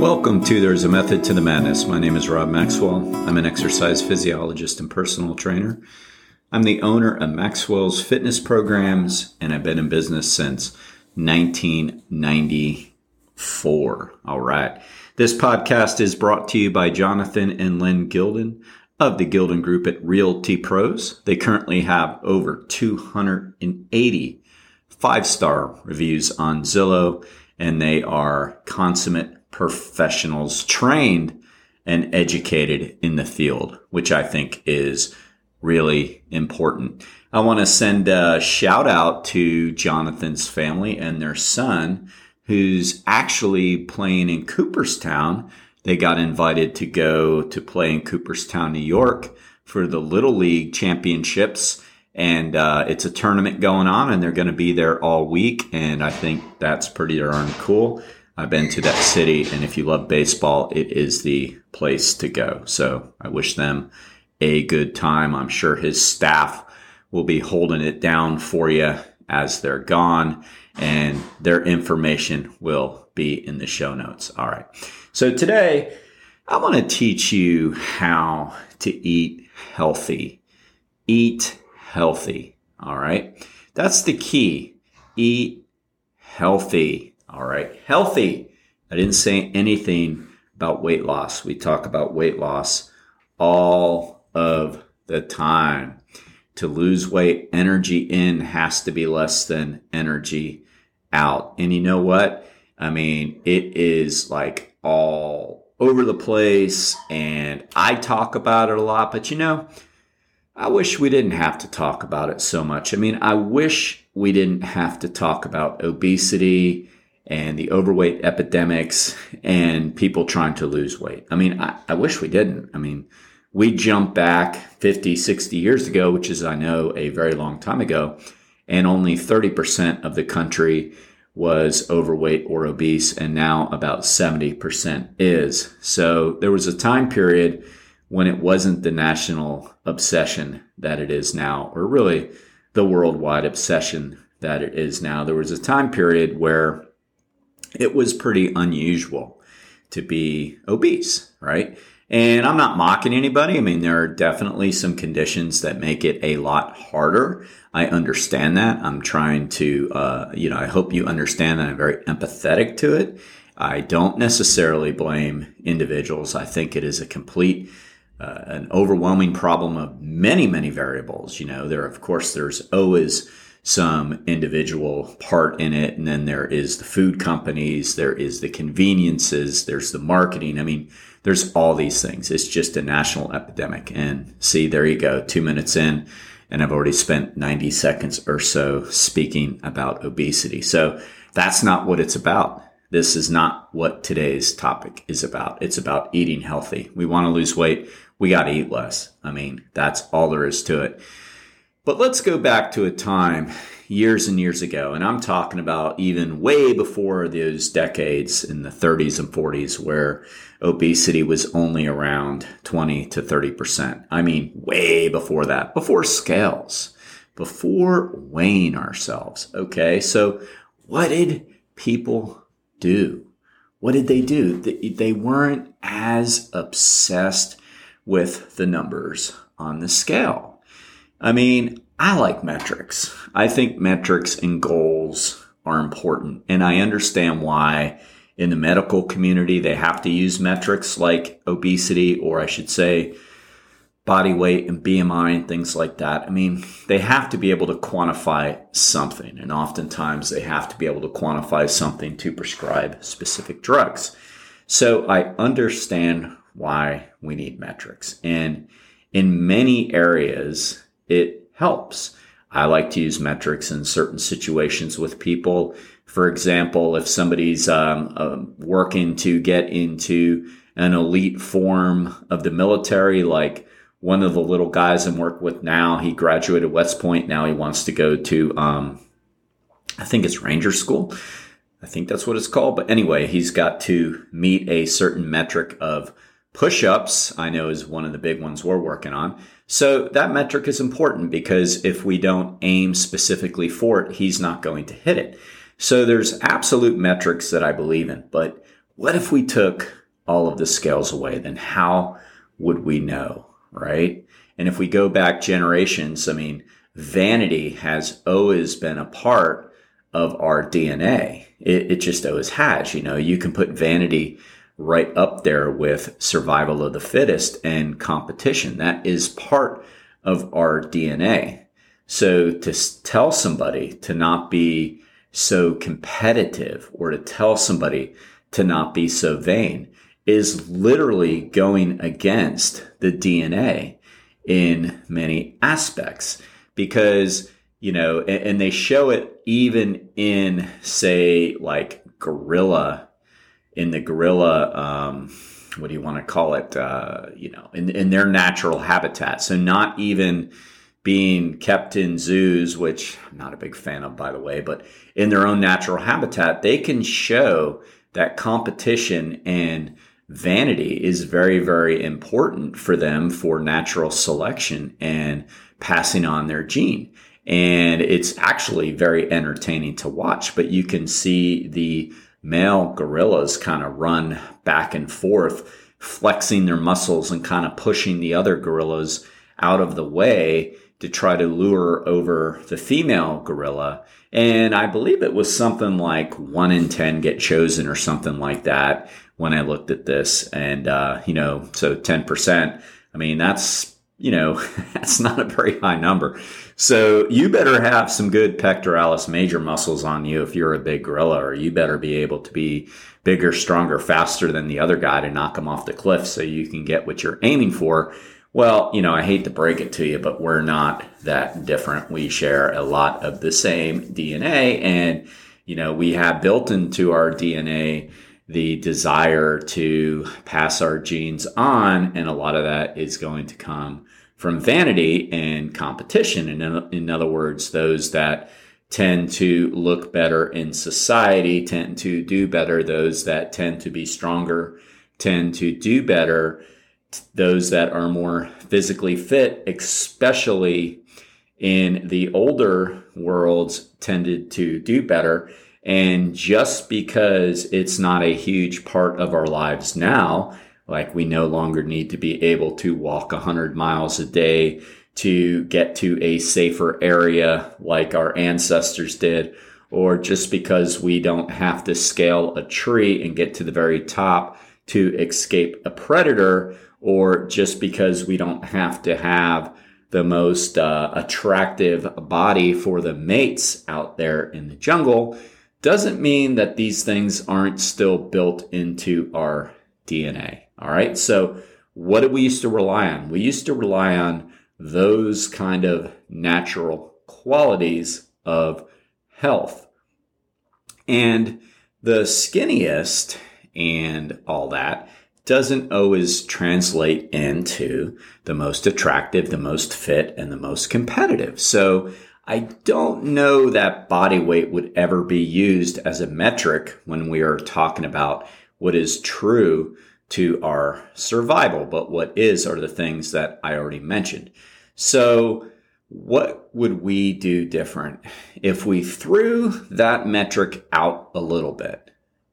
Welcome to There's a Method to the Madness. My name is Rob Maxwell. I'm an exercise physiologist and personal trainer. I'm the owner of Maxwell's Fitness Programs, and I've been in business since 1994. All right. This podcast is brought to you by Jonathan and Lyn Gildon of the Gildon Group at Realty Pros. They currently have over 280 five star reviews on Zillow, and they are consummate professionals trained and educated in the field, which I think is really important. I want to send a shout out to Jonathan's family and their son, who's actually playing in Cooperstown. They got invited to go to play in Cooperstown, New York for the Little League Championships. And uh, it's a tournament going on, and they're going to be there all week. And I think that's pretty darn cool. I've been to that city, and if you love baseball, it is the place to go. So I wish them a good time. I'm sure his staff will be holding it down for you as they're gone, and their information will be in the show notes. All right. So today, I want to teach you how to eat healthy. Eat healthy. All right. That's the key. Eat healthy. All right. Healthy. I didn't say anything about weight loss. We talk about weight loss all of the time. To lose weight, energy in has to be less than energy out. And you know what? I mean, it is like all over the place and I talk about it a lot, but you know, I wish we didn't have to talk about it so much. I mean, I wish we didn't have to talk about obesity and the overweight epidemics and people trying to lose weight. I mean, I, I, wish we didn't. I mean, we jumped back 50, 60 years ago, which is, I know, a very long time ago, and only 30% of the country was overweight or obese, and now about 70% is. So there was a time period when it wasn't the national obsession that it is now, or really the worldwide obsession that it is now. There was a time period where it was pretty unusual to be obese, right? And I'm not mocking anybody. I mean, there are definitely some conditions that make it a lot harder. I understand that. I'm trying to, uh, you know, I hope you understand that I'm very empathetic to it. I don't necessarily blame individuals. I think it is a complete, uh, an overwhelming problem of many, many variables. You know, there, of course, there's always some individual part in it. And then there is the food companies, there is the conveniences, there's the marketing. I mean, there's all these things. It's just a national epidemic. And see, there you go, two minutes in, and I've already spent 90 seconds or so speaking about obesity. So that's not what it's about. This is not what today's topic is about. It's about eating healthy. We want to lose weight. We got to eat less. I mean, that's all there is to it. But let's go back to a time years and years ago, and I'm talking about even way before those decades in the 30s and 40s where obesity was only around 20 to 30%. I mean, way before that, before scales, before weighing ourselves. Okay, so what did people do? What did they do? They weren't as obsessed with the numbers on the scale I mean, I like metrics. I think metrics and goals are important. And I understand why in the medical community they have to use metrics like obesity, or I should say, body weight and BMI and things like that. I mean, they have to be able to quantify something. And oftentimes they have to be able to quantify something to prescribe specific drugs. So I understand why we need metrics. And in many areas, it helps. I like to use metrics in certain situations with people. For example, if somebody's um, uh, working to get into an elite form of the military, like one of the little guys I'm working with now, he graduated West Point. Now he wants to go to, um, I think it's Ranger School. I think that's what it's called. But anyway, he's got to meet a certain metric of push ups, I know is one of the big ones we're working on. So that metric is important because if we don't aim specifically for it, he's not going to hit it. So there's absolute metrics that I believe in, but what if we took all of the scales away? Then how would we know, right? And if we go back generations, I mean, vanity has always been a part of our DNA. It, it just always has. You know, you can put vanity right up there with survival of the fittest and competition. That is part of our DNA. So to tell somebody to not be so competitive or to tell somebody to not be so vain is literally going against the DNA in many aspects because, you know, and, they show it even in, say, like gorilla, in the gorilla, um, what do you want to call it? Uh, you know, in, in their natural habitat. So not even being kept in zoos, which I'm not a big fan of, by the way, but in their own natural habitat, they can show that competition and vanity is very, very important for them for natural selection and passing on their gene. And it's actually very entertaining to watch, but you can see the male gorillas kind of run back and forth, flexing their muscles and kind of pushing the other gorillas out of the way to try to lure over the female gorilla. And I believe it was something like one in 10 get chosen or something like that when I looked at this. And, uh, you know, so 10%, I mean, that's, you know, that's not a very high number. So you better have some good pectoralis major muscles on you if you're a big gorilla, or you better be able to be bigger, stronger, faster than the other guy to knock him off the cliff so you can get what you're aiming for well, you know, I hate to break it to you, but we're not that different. We share a lot of the same DNA and, you know, we have built into our DNA the desire to pass our genes on. And a lot of that is going to come from vanity and competition. And in, in other words, those that tend to look better in society tend to do better. Those that tend to be stronger tend to do better those that are more physically fit, especially in the older worlds, tended to do better. And just because it's not a huge part of our lives now, like we no longer need to be able to walk 100 miles a day to get to a safer area like our ancestors did, or just because we don't have to scale a tree and get to the very top to escape a predator, or just because we don't have to have the most uh, attractive body for the mates out there in the jungle doesn't mean that these things aren't still built into our DNA. All right. So, what did we used to rely on? We used to rely on those kind of natural qualities of health. And the skinniest and all that doesn't always translate into the most attractive, the most fit, and the most competitive. So I don't know that body weight would ever be used as a metric when we are talking about what is true to our survival, but what is are the things that I already mentioned. So what would we do different if we threw that metric out a little bit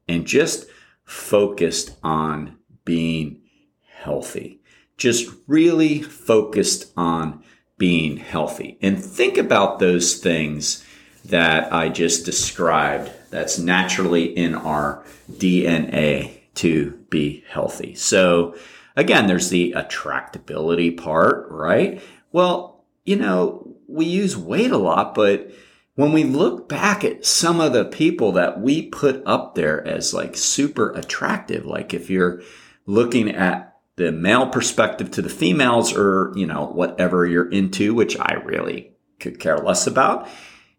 and just focused on being healthy. Just really focused on being healthy. And think about those things that I just described that's naturally in our DNA to be healthy. So, again, there's the attractability part, right? Well, you know, we use weight a lot, but when we look back at some of the people that we put up there as like super attractive, like if you're looking at the male perspective to the females or, you know, whatever you're into, which I really could care less about.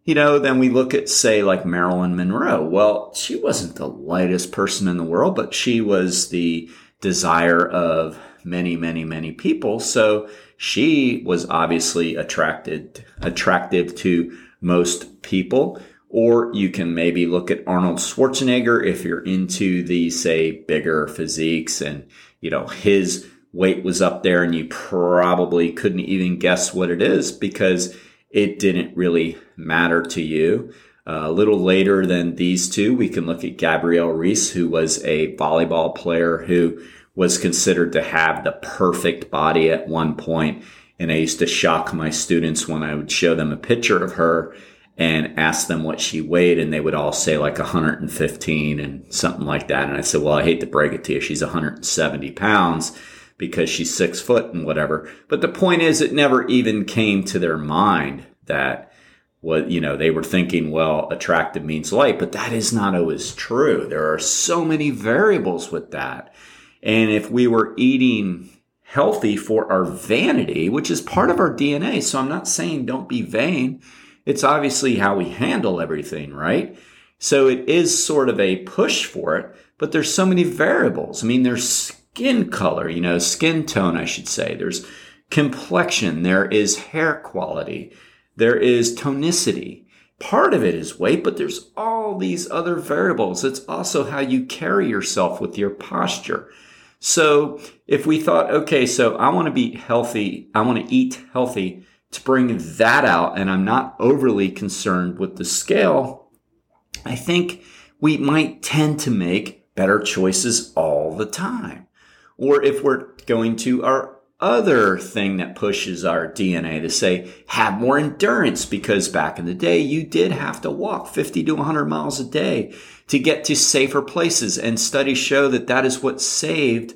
You know, then we look at, say, like Marilyn Monroe. Well, she wasn't the lightest person in the world, but she was the desire of many, many, many people. So she was obviously attracted, attractive to most people. Or you can maybe look at Arnold Schwarzenegger if you're into the, say, bigger physiques and, you know, his weight was up there and you probably couldn't even guess what it is because it didn't really matter to you. a little later than these two, we can look at Gabrielle Reece, who was a volleyball player who was considered to have the perfect body at one point. And I used to shock my students when I would show them a picture of her and ask them what she weighed, and they would all say like 115 and something like that. And I said, Well, I hate to break it to you, she's 170 pounds because she's six foot and whatever. But the point is, it never even came to their mind that what you know they were thinking well attractive means light. But that is not always true. There are so many variables with that. And if we were eating healthy for our vanity which is part of our dna so i'm not saying don't be vain. It's obviously how we handle everything right? So it is sort of a push for it but there's so many variables. I mean there's skin color, you know, skin tone, I should say. There's complexion. There is hair quality. There is tonicity. Part of it is weight, but there's all these other variables. It's also how you carry yourself with your posture. So if we thought, okay, so I want to be healthy, I want to eat healthy to bring that out, and I'm not overly concerned with the scale, I think we might tend to make better choices all the time. Or if we're going to our other thing that pushes our DNA to say, have more endurance, because back in the day, you did have to walk 50 to 100 miles a day to get to safer places. And studies show that that is what saved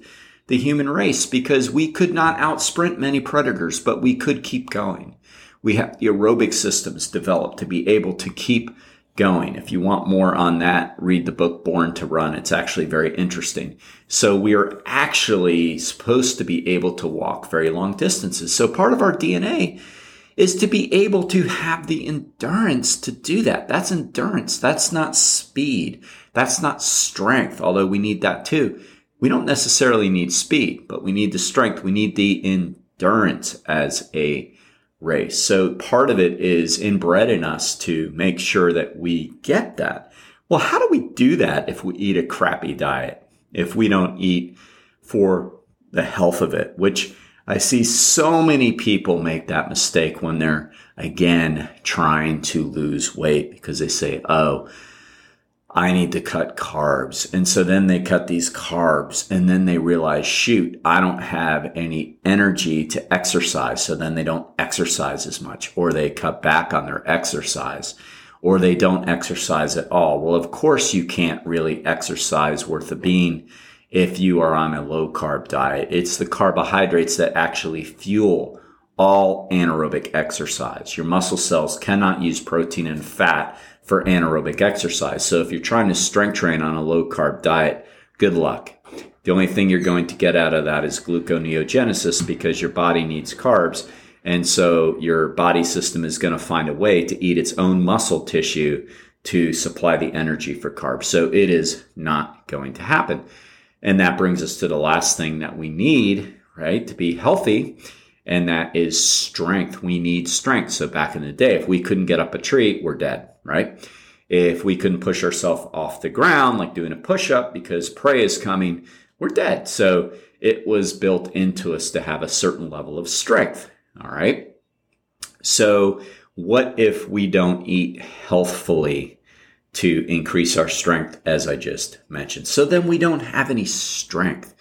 the human race because we could not outsprint many predators, but we could keep going. We have the aerobic systems developed to be able to keep going. If you want more on that, read the book Born to Run. It's actually very interesting. So we are actually supposed to be able to walk very long distances. So part of our DNA is to be able to have the endurance to do that. That's endurance. That's not speed. That's not strength, although we need that too. We don't necessarily need speed, but we need the strength. We need the endurance as a race. So part of it is inbred in us to make sure that we get that. Well, how do we do that if we eat a crappy diet? If we don't eat for the health of it, which I see so many people make that mistake when they're again trying to lose weight because they say, Oh, I need to cut carbs. And so then they cut these carbs and then they realize, shoot, I don't have any energy to exercise. So then they don't exercise as much or they cut back on their exercise or they don't exercise at all. Well, of course you can't really exercise worth a bean if you are on a low carb diet. It's the carbohydrates that actually fuel all anaerobic exercise. Your muscle cells cannot use protein and fat for anaerobic exercise. So if you're trying to strength train on a low carb diet, good luck. The only thing you're going to get out of that is gluconeogenesis because your body needs carbs. And so your body system is going to find a way to eat its own muscle tissue to supply the energy for carbs. So it is not going to happen. And that brings us to the last thing that we need, right, to be healthy and that is strength. We need strength. So back in the day, if we couldn't get up a tree, we're dead, right? If we couldn't push ourselves off the ground, like doing a push up because prey is coming, we're dead. So it was built into us to have a certain level of strength. All right. So what if we don't eat healthfully to increase our strength, as I just mentioned? So then we don't have any strength.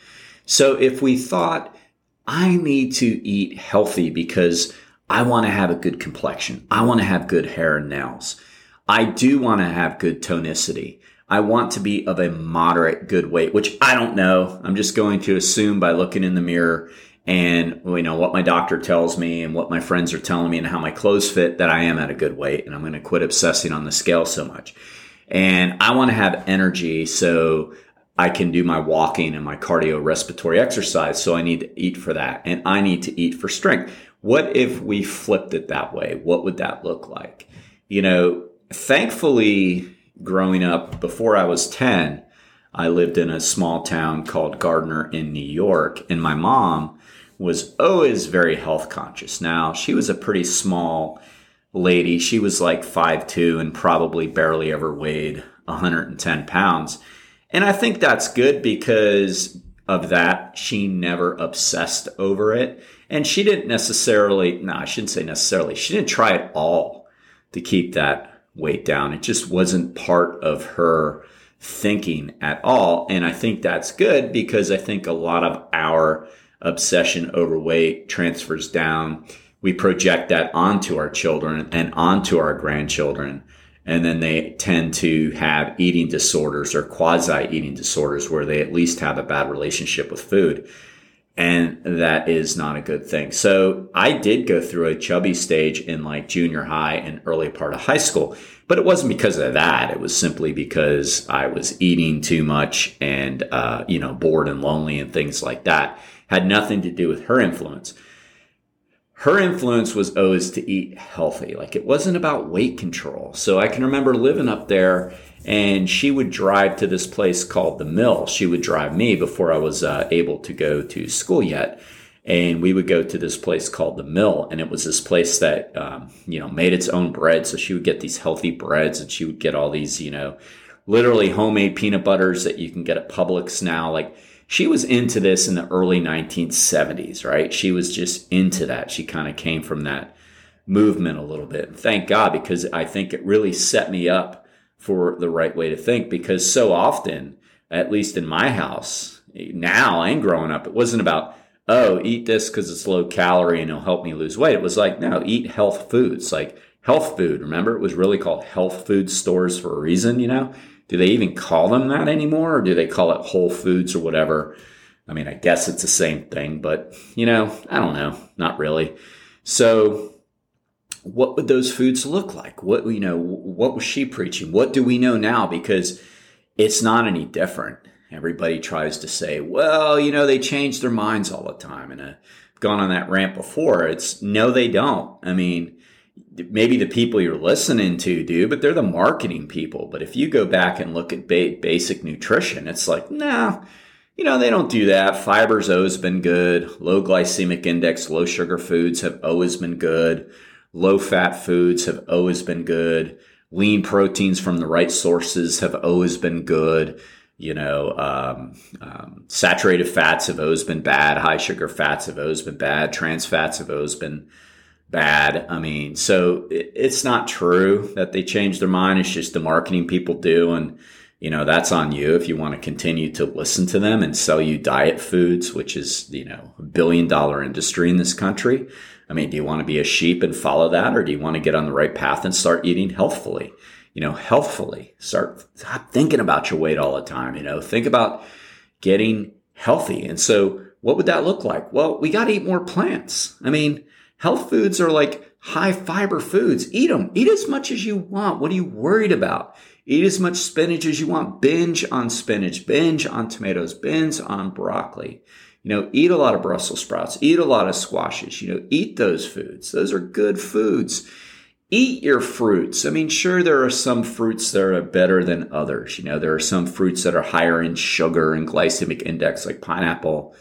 So if we thought, I need to eat healthy because I want to have a good complexion. I want to have good hair and nails. I do want to have good tonicity. I want to be of a moderate good weight, which I don't know. I'm just going to assume by looking in the mirror and you know what my doctor tells me and what my friends are telling me and how my clothes fit that I am at a good weight and I'm going to quit obsessing on the scale so much. And I want to have energy so I can do my walking and my cardio respiratory exercise. So I need to eat for that and I need to eat for strength. What if we flipped it that way? What would that look like? You know, thankfully, growing up before I was 10, I lived in a small town called Gardiner in New York, and my mom was always very health conscious. Now, she was a pretty small lady. She was like 5'2 and probably barely ever weighed 110 pounds. And I think that's good because of that. She never obsessed over it. And she didn't necessarily, no, I shouldn't say necessarily, she didn't try at all to keep that weight down. It just wasn't part of her thinking at all. And I think that's good because I think a lot of our obsession over weight transfers down. We project that onto our children and onto our grandchildren. And then they tend to have eating disorders or quasi eating disorders where they at least have a bad relationship with food. And that is not a good thing. So I did go through a chubby stage in like junior high and early part of high school, but it wasn't because of that. It was simply because I was eating too much and, uh, you know, bored and lonely and things like that. Had nothing to do with her influence. Her influence was always to eat healthy. Like it wasn't about weight control. So I can remember living up there and she would drive to this place called the mill she would drive me before i was uh, able to go to school yet and we would go to this place called the mill and it was this place that um, you know made its own bread so she would get these healthy breads and she would get all these you know literally homemade peanut butters that you can get at publix now like she was into this in the early 1970s right she was just into that she kind of came from that movement a little bit thank god because i think it really set me up for the right way to think because so often, at least in my house now and growing up, it wasn't about, oh, eat this because it's low calorie and it'll help me lose weight. It was like, no, eat health foods, like health food. Remember, it was really called health food stores for a reason, you know? Do they even call them that anymore or do they call it Whole Foods or whatever? I mean, I guess it's the same thing, but you know, I don't know, not really. So what would those foods look like? What, you know, what was she preaching? What do we know now? Because it's not any different. Everybody tries to say, well, you know, they change their minds all the time. And I've gone on that rant before. It's no, they don't. I mean, maybe the people you're listening to do, but they're the marketing people. But if you go back and look at ba- basic nutrition, it's like, nah, you know, they don't do that. Fiber's always been good. Low glycemic index, low sugar foods have always been good Low fat foods have always been good. Lean proteins from the right sources have always been good. You know, um, um, saturated fats have always been bad. High sugar fats have always been bad. Trans fats have always been bad. I mean, so it, it's not true that they change their mind. It's just the marketing people do. And, you know, that's on you if you want to continue to listen to them and sell you diet foods, which is, you know, a billion dollar industry in this country. I mean, do you want to be a sheep and follow that, or do you want to get on the right path and start eating healthfully? You know, healthfully. Start, stop thinking about your weight all the time. You know, think about getting healthy. And so, what would that look like? Well, we got to eat more plants. I mean, health foods are like high fiber foods. Eat them. Eat as much as you want. What are you worried about? Eat as much spinach as you want. Binge on spinach, binge on tomatoes, binge on broccoli. You know, eat a lot of Brussels sprouts, eat a lot of squashes, you know, eat those foods. Those are good foods. Eat your fruits. I mean, sure, there are some fruits that are better than others. You know, there are some fruits that are higher in sugar and glycemic index, like pineapple,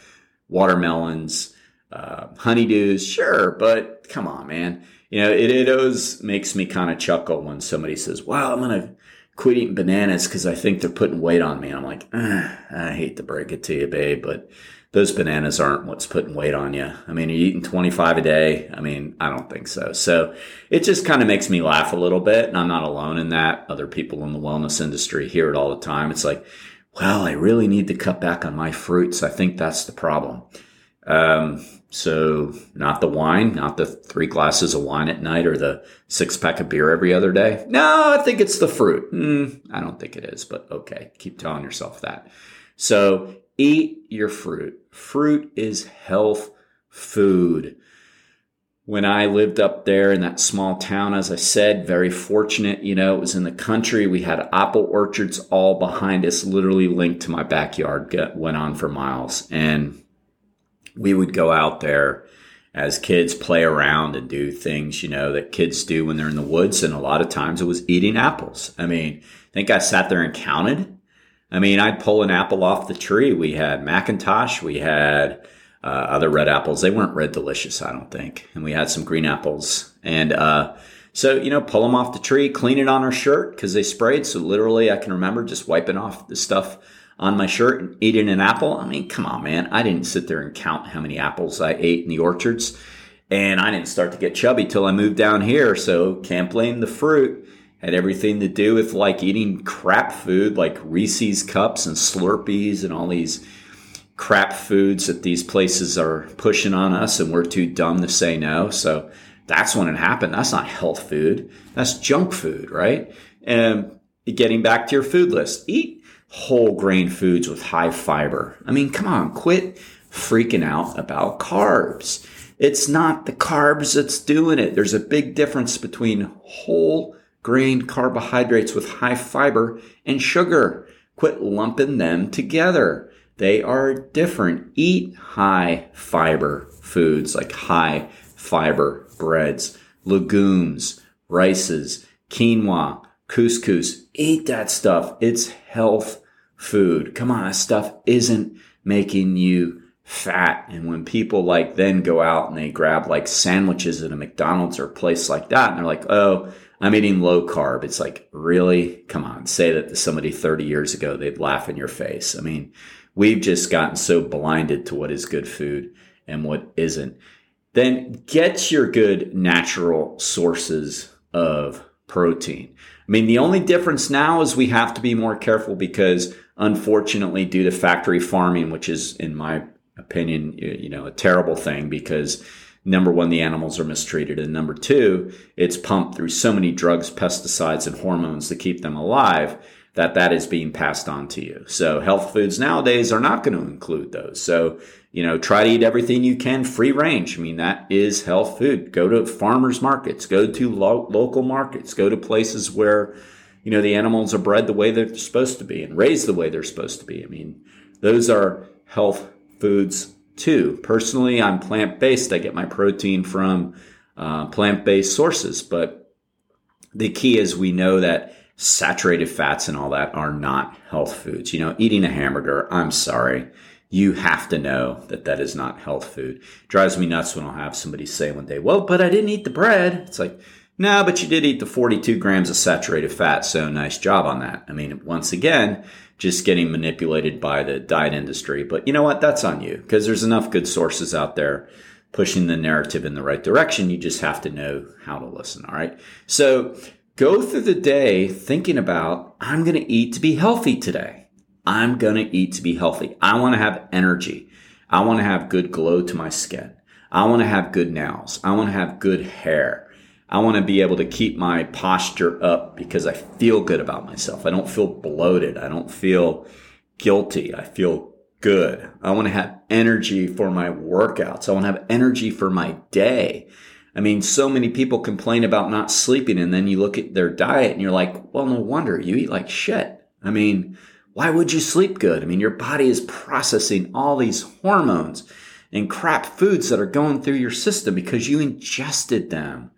watermelons, uh, honeydews. Sure, but come on, man. You know, it, it always makes me kind of chuckle when somebody says, "Well, I'm going to quit eating bananas because I think they're putting weight on me. I'm like, ah, I hate to break it to you, babe, but those bananas aren't what's putting weight on you. I mean, you're you eating 25 a day? I mean, I don't think so. So it just kind of makes me laugh a little bit. And I'm not alone in that. Other people in the wellness industry hear it all the time. It's like, well, I really need to cut back on my fruits. I think that's the problem. Um, so not the wine, not the three glasses of wine at night or the six pack of beer every other day. No, I think it's the fruit. Mm, I don't think it is, but okay. Keep telling yourself that. So eat your fruit. Fruit is health food. When I lived up there in that small town, as I said, very fortunate, you know, it was in the country. We had apple orchards all behind us, literally linked to my backyard, went on for miles. And we would go out there as kids play around and do things, you know, that kids do when they're in the woods. And a lot of times it was eating apples. I mean, I think I sat there and counted I mean, I'd pull an apple off the tree. We had McIntosh, we had uh, other red apples. They weren't red delicious, I don't think. And we had some green apples. And uh, so, you know, pull them off the tree, clean it on our shirt because they sprayed. So literally, I can remember just wiping off the stuff on my shirt and eating an apple. I mean, come on, man. I didn't sit there and count how many apples I ate in the orchards. And I didn't start to get chubby till I moved down here. So can't blame the fruit had everything to do with like eating crap food like Reese's cups and Slurpees and all these crap foods that these places are pushing on us and we're too dumb to say no. So that's when it happened. That's not health food. That's junk food, right? And getting back to your food list, eat whole grain foods with high fiber. I mean, come on, quit freaking out about carbs. It's not the carbs that's doing it. There's a big difference between whole grain carbohydrates with high fiber and sugar. Quit lumping them together. They are different. Eat high fiber foods like high fiber breads, legumes, rices, quinoa, couscous. Eat that stuff. It's health food. Come on, that stuff isn't making you fat. And when people like then go out and they grab like sandwiches at a McDonald's or a place like that, and they're like, oh, I'm eating low carb. It's like, really? Come on, say that to somebody 30 years ago, they'd laugh in your face. I mean, we've just gotten so blinded to what is good food and what isn't. Then get your good natural sources of protein. I mean, the only difference now is we have to be more careful because unfortunately, due to factory farming, which is, in my opinion, you know, a terrible thing because number one, the animals are mistreated. And number two, it's pumped through so many drugs, pesticides, and hormones to keep them alive that that is being passed on to you. So health foods nowadays are not going to include those. So, you know, try to eat everything you can free range. I mean, that is health food. Go to farmers markets, go to lo- local markets, go to places where, you know, the animals are bred the way they're supposed to be and raised the way they're supposed to be. I mean, those are health foods too. Personally, I'm plant based. I get my protein from uh, plant based sources, but the key is we know that saturated fats and all that are not health foods. You know, eating a hamburger, I'm sorry. You have to know that that is not health food. Drives me nuts when I'll have somebody say one day, well, but I didn't eat the bread. It's like, no, but you did eat the 42 grams of saturated fat. So nice job on that. I mean, once again, just getting manipulated by the diet industry. But you know what? That's on you because there's enough good sources out there pushing the narrative in the right direction. You just have to know how to listen. All right. So go through the day thinking about, I'm going to eat to be healthy today. I'm going to eat to be healthy. I want to have energy. I want to have good glow to my skin. I want to have good nails. I want to have good hair. I want to be able to keep my posture up because I feel good about myself. I don't feel bloated. I don't feel guilty. I feel good. I want to have energy for my workouts. I want to have energy for my day. I mean, so many people complain about not sleeping and then you look at their diet and you're like, well, no wonder you eat like shit. I mean, why would you sleep good? I mean, your body is processing all these hormones and crap foods that are going through your system because you ingested them.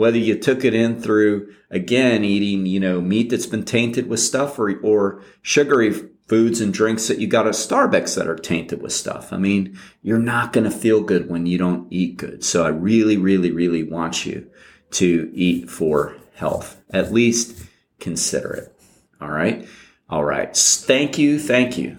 Whether you took it in through, again, eating, you know, meat that's been tainted with stuff or, or sugary foods and drinks that you got at Starbucks that are tainted with stuff. I mean, you're not going to feel good when you don't eat good. So I really, really, really want you to eat for health. At least consider it. All right. All right. Thank you. Thank you.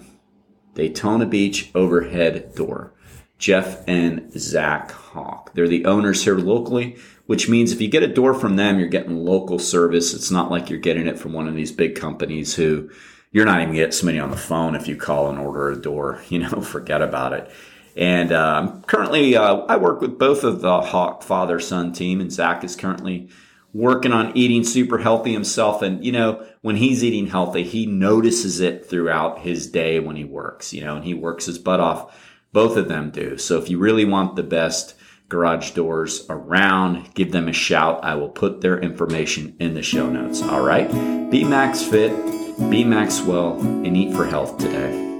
Daytona Beach overhead door. Jeff and Zach Hawk. They're the owners here locally, which means if you get a door from them, you're getting local service. It's not like you're getting it from one of these big companies who you're not even get somebody on the phone if you call and order a door. You know, forget about it. And uh, currently, uh, I work with both of the Hawk father son team, and Zach is currently working on eating super healthy himself. And you know, when he's eating healthy, he notices it throughout his day when he works. You know, and he works his butt off. Both of them do. So if you really want the best garage doors around, give them a shout. I will put their information in the show notes. All right. Be Max Fit be Maxwell and eat for health today.